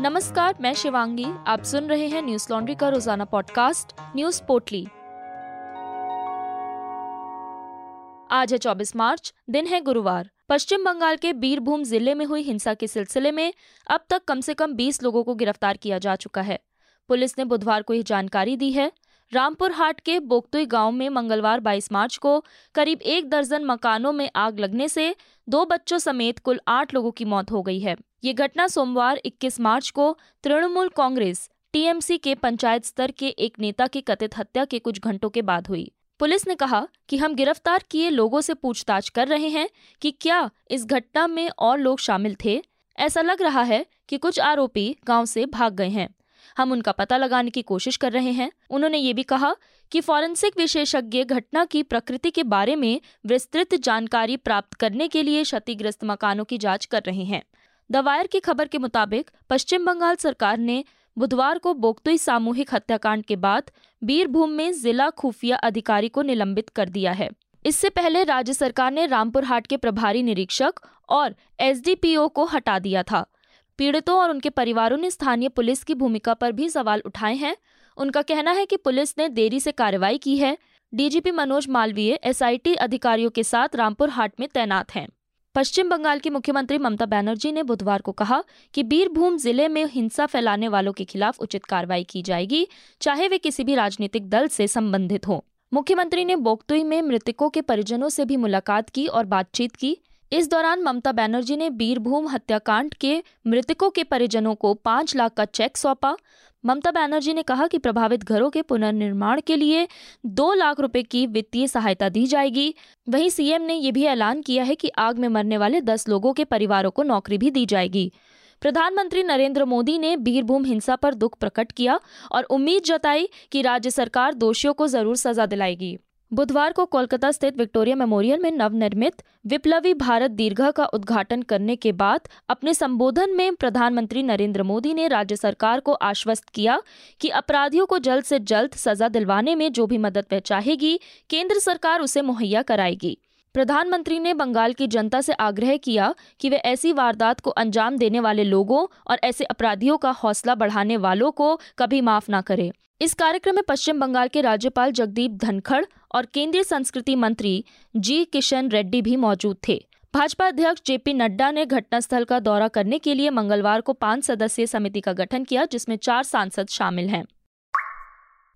नमस्कार, मैं शिवांगी। आप सुन रहे हैं न्यूज़ लॉन्ड्री का रोज़ाना पॉडकास्ट, न्यूज़ पोटली। आज है 24 मार्च, दिन है गुरुवार। पश्चिम बंगाल के बीरभूम ज़िले में हुई हिंसा के सिलसिले में अब तक कम से कम 20 लोगों को गिरफ़्तार किया जा चुका है। पुलिस ने बुधवार को यह जानकारी दी है। रामपुर हाट के बोकतुई गाँव में मंगलवार 22 मार्च को करीब एक दर्जन मकानों में आग लगने से दो बच्चों समेत कुल आठ लोगों की मौत हो गई है। ये घटना सोमवार 21 मार्च को तृणमूल कांग्रेस, टीएमसी के पंचायत स्तर के एक नेता की कथित हत्या के कुछ घंटों के बाद हुई। पुलिस ने कहा कि हम गिरफ़्तार किए लोगों से पूछताछ कर रहे हैं कि क्या इस घटना में और लोग शामिल थे। ऐसा लग रहा है कि कुछ आरोपी गाँव से भाग गए हैं। हम उनका पता लगाने की कोशिश कर रहे हैं। उन्होंने ये भी कहा कि फॉरेंसिक विशेषज्ञ घटना की प्रकृति के बारे में विस्तृत जानकारी प्राप्त करने के लिए क्षतिग्रस्त मकानों की जाँच कर रहे हैं। दवायर की खबर के मुताबिक, पश्चिम बंगाल सरकार ने बुधवार को बोगतुई सामूहिक हत्याकांड के बाद बीरभूम में जिला खुफिया अधिकारी को निलंबित कर दिया है। इससे पहले राज्य सरकार ने रामपुर हाट के प्रभारी निरीक्षक और एसडीपीओ को हटा दिया था। पीड़ितों और उनके परिवारों ने स्थानीय पुलिस की भूमिका पर भी सवाल उठाए हैं। उनका कहना है कि पुलिस ने देरी से कार्रवाई की है। डीजीपी मनोज मालवीय, एसआईटी अधिकारियों के साथ रामपुर हाट में तैनात हैं। पश्चिम बंगाल की मुख्यमंत्री ममता बनर्जी ने बुधवार को कहा कि बीरभूम ज़िले में हिंसा फैलाने वालों के खिलाफ उचित कार्रवाई की जाएगी, चाहे वे किसी भी राजनीतिक दल से संबंधित हो। मुख्यमंत्री ने बोगतुई में मृतकों के परिजनों से भी मुलाकात की और बातचीत की। इस दौरान ममता बनर्जी ने बीरभूम हत्याकांड के मृतकों के परिजनों को पाँच लाख का चेक सौंपा। ममता बनर्जी ने कहा कि प्रभावित घरों के पुनर्निर्माण के लिए दो लाख रुपए की वित्तीय सहायता दी जाएगी। वहीं सीएम ने यह भी ऐलान किया है कि आग में मरने वाले दस लोगों के परिवारों को नौकरी भी दी जाएगी। प्रधानमंत्री नरेंद्र मोदी ने बीरभूम हिंसा पर दुख प्रकट किया और उम्मीद जताई कि राज्य सरकार दोषियों को ज़रूर सजा दिलाएगी। बुधवार को कोलकाता स्थित विक्टोरिया मेमोरियल में नवनिर्मित विप्लवी भारत दीर्घा का उद्घाटन करने के बाद अपने संबोधन में प्रधानमंत्री नरेंद्र मोदी ने राज्य सरकार को आश्वस्त किया कि अपराधियों को जल्द से जल्द सजा दिलवाने में जो भी मदद वह चाहेगी, केंद्र सरकार उसे मुहैया कराएगी। प्रधानमंत्री ने बंगाल की जनता से आग्रह किया कि वे ऐसी वारदात को अंजाम देने वाले लोगों और ऐसे अपराधियों का हौसला बढ़ाने वालों को कभी माफ़ ना करे। इस कार्यक्रम में पश्चिम बंगाल के राज्यपाल जगदीप धनखड़ और केंद्रीय संस्कृति मंत्री जी किशन रेड्डी भी मौजूद थे। भाजपा अध्यक्ष जेपी नड्डा ने घटनास्थल का दौरा करने के लिए मंगलवार को पाँच सदस्यीय समिति का गठन किया, जिसमें चार सांसद शामिल हैं।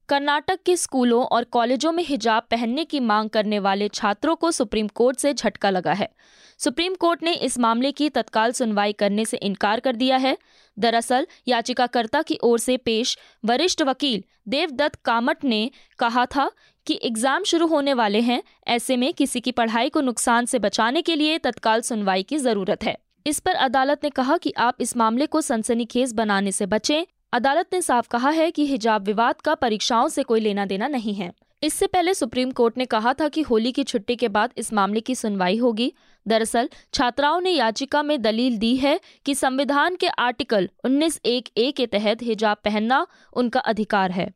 कर्नाटक के स्कूलों और कॉलेजों में हिजाब पहनने की मांग करने वाले छात्रों को सुप्रीम कोर्ट से झटका लगा है। सुप्रीम कोर्ट ने इस मामले की तत्काल सुनवाई करने से इनकार कर दिया है। दरअसल, याचिकाकर्ता की ओर से पेश वरिष्ठ वकील देवदत्त कामट ने कहा था कि एग्ज़ाम शुरू होने वाले हैं, ऐसे में किसी की पढ़ाई को नुकसान से बचाने के लिए तत्काल सुनवाई की ज़रूरत है। इस पर अदालत ने कहा कि आप इस मामले को सनसनीखेज बनाने से बचें। अदालत ने साफ़ कहा है कि हिजाब विवाद का परीक्षाओं से कोई लेना देना नहीं है। इससे पहले सुप्रीम कोर्ट ने कहा था कि होली की छुट्टी के बाद इस मामले की सुनवाई होगी। दरअसल, छात्राओं ने याचिका में दलील दी है कि संविधान के आर्टिकल 19 एक ए के तहत हिजाब पहनना उनका अधिकार है।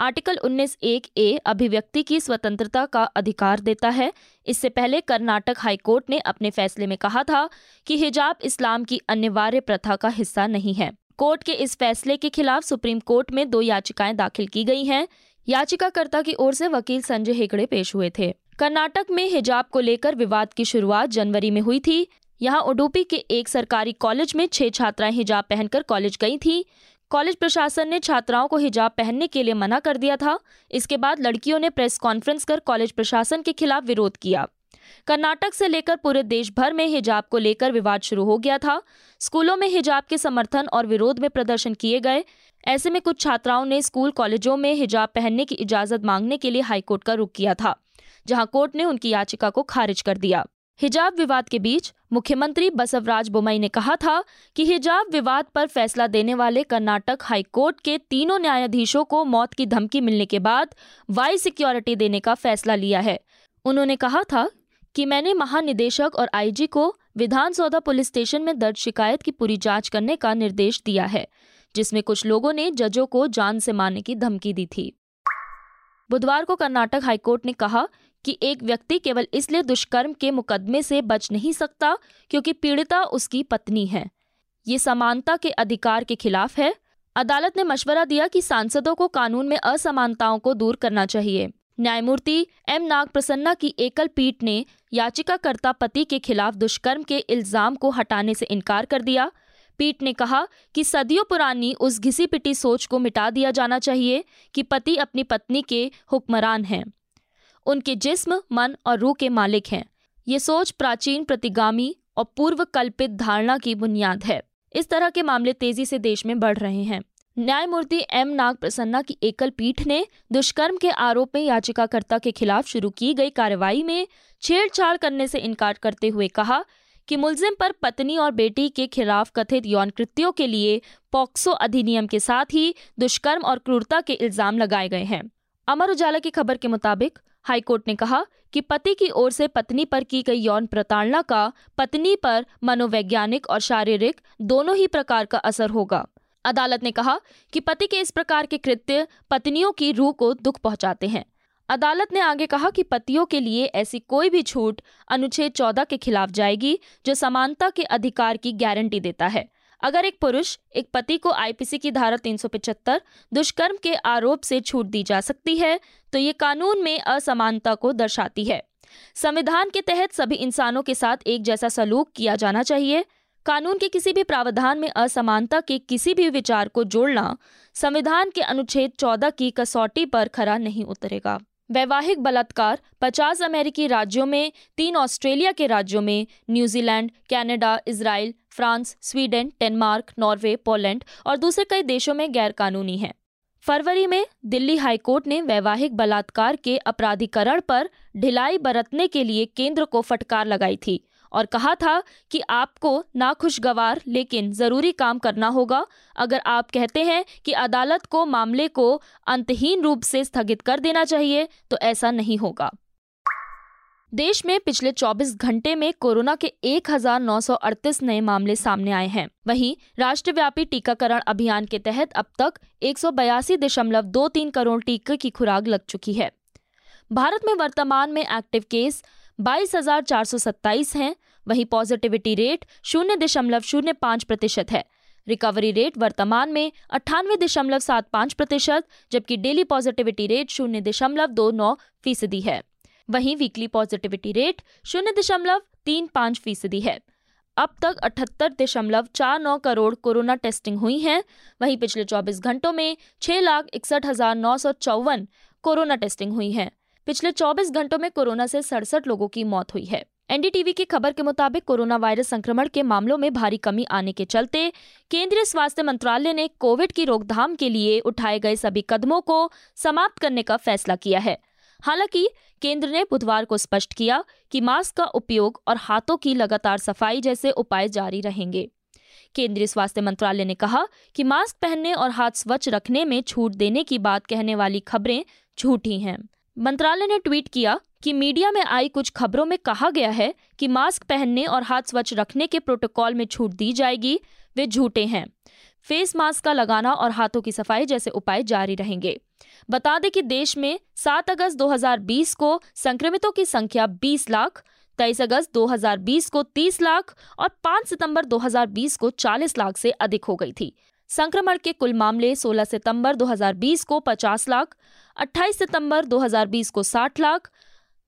आर्टिकल 19 एक ए अभिव्यक्ति की स्वतंत्रता का अधिकार देता है। इससे पहले कर्नाटक हाईकोर्ट ने अपने फैसले में कहा था कि हिजाब इस्लाम की अनिवार्य प्रथा का हिस्सा नहीं है। कोर्ट के इस फैसले के खिलाफ सुप्रीम कोर्ट में दो याचिकाएँ दाखिल की गई हैं। याचिकाकर्ता की ओर से वकील संजय हेगड़े पेश हुए थे। कर्नाटक में हिजाब को लेकर विवाद की शुरुआत जनवरी में हुई थी। यहाँ उडुपी के एक सरकारी कॉलेज में छह छात्राएँ हिजाब पहनकर कॉलेज गई थी। कॉलेज प्रशासन ने छात्राओं को हिजाब पहनने के लिए मना कर दिया था। इसके बाद लड़कियों ने प्रेस कॉन्फ्रेंस कर कॉलेज प्रशासन के खिलाफ विरोध किया। कर्नाटक से लेकर पूरे देश भर में हिजाब को लेकर विवाद शुरू हो गया था। स्कूलों में हिजाब के समर्थन और विरोध में प्रदर्शन किए गए। ऐसे में कुछ छात्राओं ने स्कूल कॉलेजों में हिजाब पहनने की इजाज़त मांगने के लिए हाईकोर्ट का रुख किया था, जहाँ कोर्ट ने उनकी याचिका को खारिज कर दिया। हिजाब विवाद के बीच मुख्यमंत्री बसवराज बोमई ने कहा था कि हिजाब विवाद पर फैसला देने वाले कर्नाटक हाईकोर्ट के तीनों न्यायाधीशों को मौत की धमकी मिलने के बाद वाई सिक्योरिटी देने का फैसला लिया है। उन्होंने कहा था कि मैंने महानिदेशक और आईजी को विधान सौदा पुलिस स्टेशन में दर्ज शिकायत की पूरी जाँच करने का निर्देश दिया है, जिसमें कुछ लोगों ने जजों को जान से मारने की धमकी दी थी। बुधवार को कर्नाटक हाईकोर्ट ने कहा कि एक व्यक्ति केवल इसलिए दुष्कर्म के मुकदमे से बच नहीं सकता क्योंकि पीड़िता उसकी पत्नी है। ये समानता के अधिकार के खिलाफ है। अदालत ने मशवरा दिया कि सांसदों को कानून में असमानताओं को दूर करना चाहिए। न्यायमूर्ति एम नाग प्रसन्ना की एकल पीठ ने याचिकाकर्ता पति के खिलाफ दुष्कर्म के इल्ज़ाम को हटाने से इनकार कर दिया। पीठ ने कहा कि सदियों पुरानी उस घिसी पिटी सोच को मिटा दिया जाना चाहिए कि पति अपनी पत्नी के हुक्मरान हैं। उनके जिस्म, मन और रूह के मालिक हैं। ये सोच प्राचीन, प्रतिगामी और पूर्व कल्पित धारणा की बुनियाद है। इस तरह के मामले तेज़ी से देश में बढ़ रहे हैं। न्यायमूर्ति एम. नाग प्रसन्ना की एकल पीठ ने दुष्कर्म के आरोप में याचिकाकर्ता के खिलाफ शुरू की गई कार्रवाई में छेड़छाड़ करने से इनकार करते हुए कहा कि मुलजिम पर पत्नी और बेटी के खिलाफ कथित यौन कृत्यों के लिए पॉक्सो अधिनियम के साथ ही दुष्कर्म और क्रूरता के इल्ज़ाम लगाए गए हैं। अमर उजाला की खबर के मुताबिक हाईकोर्ट ने कहा कि पति की ओर से पत्नी पर की गई यौन प्रताड़ना का पत्नी पर मनोवैज्ञानिक और शारीरिक दोनों ही प्रकार का असर होगा। अदालत ने कहा कि पति के इस प्रकार के कृत्य पत्नियों की रूह को दुख पहुंचाते हैं। अदालत ने आगे कहा कि पतियों के लिए ऐसी कोई भी छूट अनुच्छेद चौदह के खिलाफ जाएगी जो समानता के अधिकार की गारंटी देता है। अगर एक पुरुष एक पति को आईपीसी की धारा 375 दुष्कर्म के आरोप से छूट दी जा सकती है तो ये कानून में असमानता को दर्शाती है। संविधान के तहत सभी इंसानों के साथ एक जैसा सलूक किया जाना चाहिए। कानून के किसी भी प्रावधान में असमानता के किसी भी विचार को जोड़ना संविधान के अनुच्छेद 14 की कसौटी पर खरा नहीं उतरेगा। वैवाहिक बलात्कार 50 अमेरिकी राज्यों में, तीन ऑस्ट्रेलिया के राज्यों में, New Zealand, Canada Israel France, Sweden, Denmark, Norway, Poland और दूसरे कई देशों में गैर कानूनी है। फरवरी में दिल्ली हाईकोर्ट ने वैवाहिक बलात्कार के अपराधीकरण पर ढिलाई बरतने के लिए केंद्र को फटकार लगाई थी और कहा था कि आपको नाखुशगवार लेकिन ज़रूरी काम करना होगा, अगर आप कहते हैं कि अदालत को मामले को अंतहीन रूप से स्थगित कर देना चाहिए तो ऐसा नहीं होगा। देश में पिछले 24 घंटे में कोरोना के 1,938 नए मामले सामने आए हैं। वहीं राष्ट्रव्यापी टीकाकरण अभियान के तहत अब तक एक करोड़ टीके की खुराक लग चुकी है। भारत में वर्तमान में एक्टिव केस 22,427 हैं। वहीं पॉजिटिविटी रेट शून्य दशमलव शून्य पाँच प्रतिशत है। रिकवरी रेट वर्तमान में अट्ठानवे दशमलव सात पाँच प्रतिशत जबकि डेली पॉजिटिविटी रेट शून्य दशमलव दो नौ फ़ीसदी है। वहीं वीकली पॉजिटिविटी रेट शून्य दशमलव तीन पाँच फ़ीसदी है। अब तक अठहत्तर दशमलव चार नौ करोड़ कोरोना टेस्टिंग हुई हैं। वहीं पिछले 24 घंटों में छह लाख इकसठ हज़ार नौ सौ चौवन कोरोना टेस्टिंग हुई है। पिछले 24 घंटों में कोरोना से सड़सठ लोगों की मौत हुई है। एनडीटीवी की खबर के मुताबिक कोरोना वायरस संक्रमण के मामलों में भारी कमी आने के चलते केंद्रीय स्वास्थ्य मंत्रालय ने कोविड की रोकथाम के लिए उठाए गए सभी कदमों को समाप्त करने का फैसला किया है। हालाँकि, केंद्र ने बुधवार को स्पष्ट किया कि मास्क का उपयोग और हाथों की लगातार सफ़ाई जैसे उपाय जारी रहेंगे। केंद्रीय स्वास्थ्य मंत्रालय ने कहा कि मास्क पहनने और हाथ स्वच्छ रखने में छूट देने की बात कहने वाली खबरें झूठी हैं। मंत्रालय ने ट्वीट किया कि मीडिया में आई कुछ खबरों में कहा गया है कि मास्क पहनने और हाथ स्वच्छ रखने के प्रोटोकॉल में छूट दी जाएगी। वे झूठे हैं। फेस मास्क का लगाना और हाथों की सफ़ाई जैसे उपाय जारी रहेंगे। बता दें कि देश में 7 अगस्त 2020 को संक्रमितों की संख्या 20 लाख 23 अगस्त 2020 को 30 लाख और 5 सितंबर 2020 को 40 लाख से अधिक हो गई थी। संक्रमण के कुल मामले 16 सितंबर 2020 को 50 लाख 28 सितंबर 2020 को 60 लाख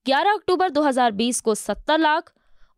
11 अक्टूबर 2020 को 70 लाख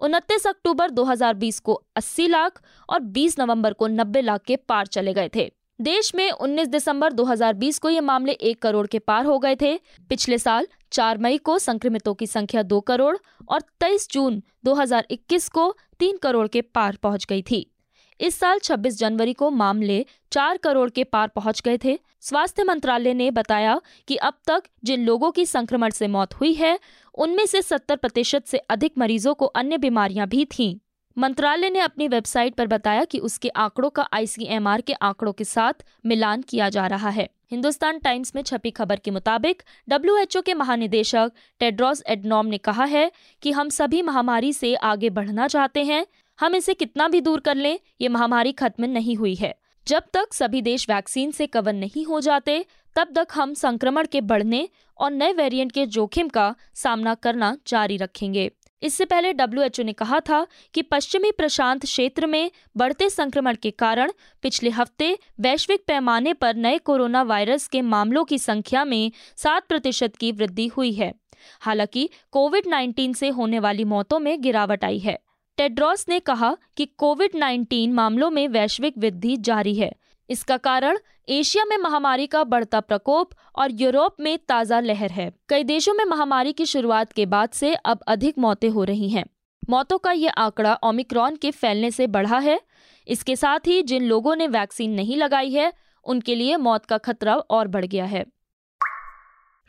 उनतीस अक्टूबर 2020 को 80 लाख और 20 नवंबर को 90 लाख के पार चले गए थे। देश में 19 दिसंबर 2020 को ये मामले एक करोड़ के पार हो गए थे। पिछले साल 4 मई को संक्रमितों की संख्या दो करोड़ और 23 जून 2021 को तीन करोड़ के पार पहुँच गई थी। इस साल 26 जनवरी को मामले चार करोड़ के पार पहुँच गए थे। स्वास्थ्य मंत्रालय ने बताया कि अब तक जिन लोगों की संक्रमण से मौत हुई है, उनमें से 70 प्रतिशत से अधिक मरीजों को अन्य बीमारियाँ भी थीं। मंत्रालय ने अपनी वेबसाइट पर बताया कि उसके आंकड़ों का आईसीएमआर के आंकड़ों के साथ मिलान किया जा रहा है। हिंदुस्तान टाइम्स में छपी खबर के मुताबिक, डब्ल्यूएचओ के महानिदेशक टेड्रोस एडनॉम ने कहा है कि हम सभी महामारी से आगे बढ़ना चाहते हैं हम इसे कितना भी दूर कर लें, ये महामारी खत्म नहीं हुई है। जब तक सभी देश वैक्सीन से कवर नहीं हो जाते, तब तक हम संक्रमण के बढ़ने और नए वेरिएंट के जोखिम का सामना करना जारी रखेंगे। इससे पहले डब्ल्यूएचओ ने कहा था कि पश्चिमी प्रशांत क्षेत्र में बढ़ते संक्रमण के कारण पिछले हफ़्ते वैश्विक पैमाने पर नए कोरोना वायरस के मामलों की संख्या में सात प्रतिशत की वृद्धि हुई है। हालाँकि कोविड 19 से होने वाली मौतों में गिरावट आई है। टेड्रॉस ने कहा कि कोविड 19 मामलों में वैश्विक वृद्धि जारी है। इसका कारण एशिया में महामारी का बढ़ता प्रकोप और यूरोप में ताज़ा लहर है। कई देशों में महामारी की शुरुआत के बाद से अब अधिक मौतें हो रही हैं। मौतों का ये आंकड़ा ओमिक्रॉन के फैलने से बढ़ा है। इसके साथ ही जिन लोगों ने वैक्सीन नहीं लगाई है, उनके लिए मौत का खतरा और बढ़ गया है।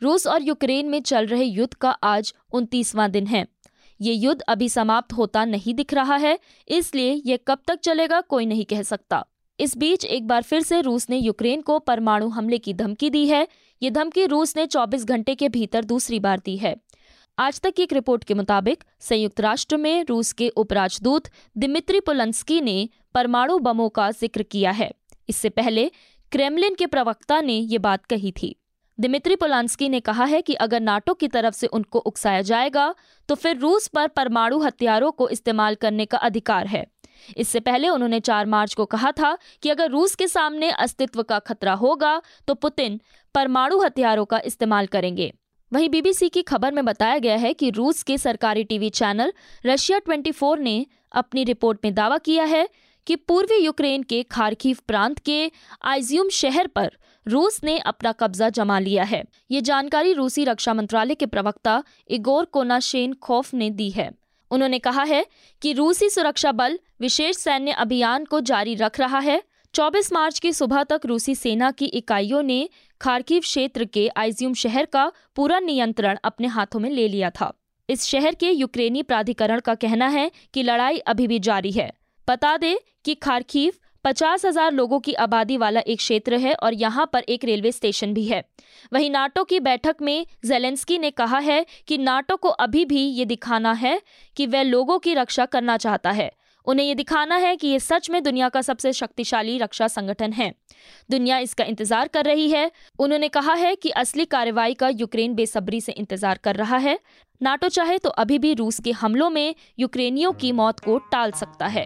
रूस और यूक्रेन में चल रहे युद्ध का आज उनतीसवां दिन है। ये युद्ध अभी समाप्त होता नहीं दिख रहा है, इसलिए ये कब तक चलेगा कोई नहीं कह सकता। इस बीच एक बार फिर से रूस ने यूक्रेन को परमाणु हमले की धमकी दी है। ये धमकी रूस ने 24 घंटे के भीतर दूसरी बार दी है। आज तक की एक रिपोर्ट के मुताबिक, संयुक्त राष्ट्र में रूस के उपराजदूत दिमित्री पोलंस्की ने परमाणु बमों का ज़िक्र किया है। इससे पहले क्रेमलिन के प्रवक्ता ने ये बात कही थी। दिमित्री पोलांस्की ने कहा है कि अगर नाटो की तरफ़ से उनको उकसाया जाएगा तो फिर रूस पर परमाणु हथियारों को इस्तेमाल करने का अधिकार है। इससे पहले उन्होंने 4 मार्च को कहा था कि अगर रूस के सामने अस्तित्व का खतरा होगा तो पुतिन परमाणु हथियारों का इस्तेमाल करेंगे। वहीं बीबीसी की खबर में बताया गया है कि रूस के सरकारी टीवी चैनल रशिया 24 ने अपनी रिपोर्ट में दावा किया है कि पूर्वी यूक्रेन के खारखीव प्रांत के आइज्यूम शहर पर रूस ने अपना कब्जा जमा लिया है। ये जानकारी रूसी रक्षा मंत्रालय के प्रवक्ता इगोर कोनाशेन खोफ ने दी है। उन्होंने कहा है कि रूसी सुरक्षा बल विशेष सैन्य अभियान को जारी रख रहा है। 24 मार्च की सुबह तक रूसी सेना की इकाइयों ने खारकीव क्षेत्र के आइजियम शहर का पूरा नियंत्रण अपने हाथों में ले लिया था। इस शहर के यूक्रेनी प्राधिकरण का कहना है कि लड़ाई अभी भी जारी है। बता दें कि खारकीव पचास हज़ार लोगों की आबादी वाला एक क्षेत्र है और यहाँ पर एक रेलवे स्टेशन भी है। वहीं नाटो की बैठक में जेलेंस्की ने कहा है कि नाटो को अभी भी ये दिखाना है कि वह लोगों की रक्षा करना चाहता है। उन्हें ये दिखाना है कि ये सच में दुनिया का सबसे शक्तिशाली रक्षा संगठन है। दुनिया इसका इंतज़ार कर रही है। उन्होंने कहा है कि असली कार्रवाई का यूक्रेन बेसब्री से इंतज़ार कर रहा है। नाटो चाहे तो अभी भी रूस के हमलों में यूक्रेनियों की मौत को टाल सकता है।